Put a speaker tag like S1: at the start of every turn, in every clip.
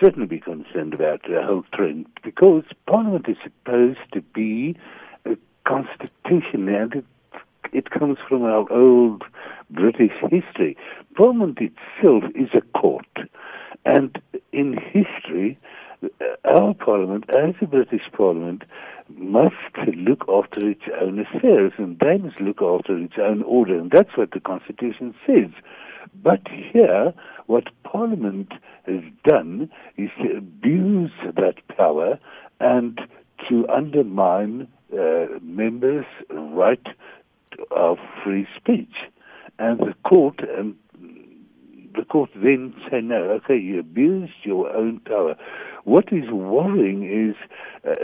S1: certainly be concerned about the whole trend because Parliament is supposed to be a constitution and it, it comes from our old British history. Parliament itself is a court. And in history, uh, our Parliament, as a British Parliament, must look after its own affairs and they must look after its own order. And that's what the Constitution says. But here, what Parliament has done is to abuse that power and to undermine uh, members' right of free speech. And the court and the court then say no. Okay, you abused your own power. What is worrying is, uh,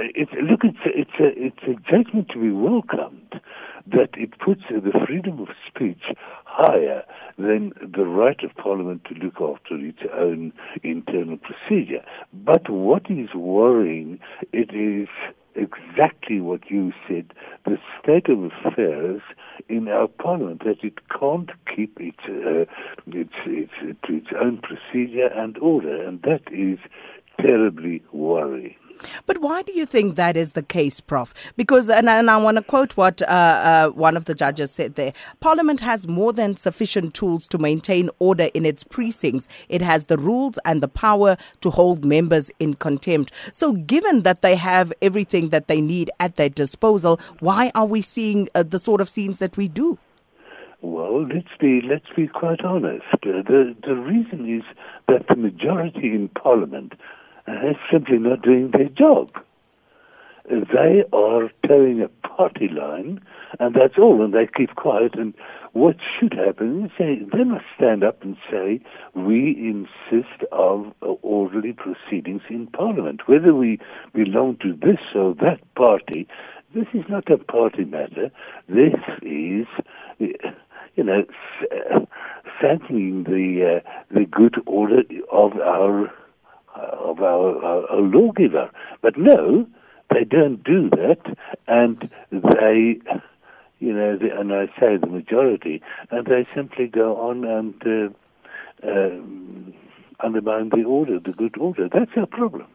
S1: look, it's a, it's a it's a judgment to be welcomed that it puts the freedom of speech higher than the right of Parliament to look after its own internal procedure. But what is worrying, it is exactly what you said, the state of affairs in our parliament, that it can't keep its, uh, its, its, its own procedure and order, and that is terribly worrying.
S2: But why do you think that is the case, Prof? Because, and, and I want to quote what uh, uh, one of the judges said there Parliament has more than sufficient tools to maintain order in its precincts. It has the rules and the power to hold members in contempt. So, given that they have everything that they need at their disposal, why are we seeing uh, the sort of scenes that we do?
S1: Well, let's be let's be quite honest. Uh, the the reason is that the majority in Parliament are simply not doing their job. They are toeing a party line, and that's all, and they keep quiet. And what should happen is they, they must stand up and say, we insist of uh, orderly proceedings in Parliament. Whether we belong to this or that party, this is not a party matter. This is, uh, you know, thanking uh, the uh, the good order of our of our, our, our lawgiver. But no, they don't do that, and they, you know, the, and I say the majority, and they simply go on and uh, uh, undermine the order, the good order. That's our problem.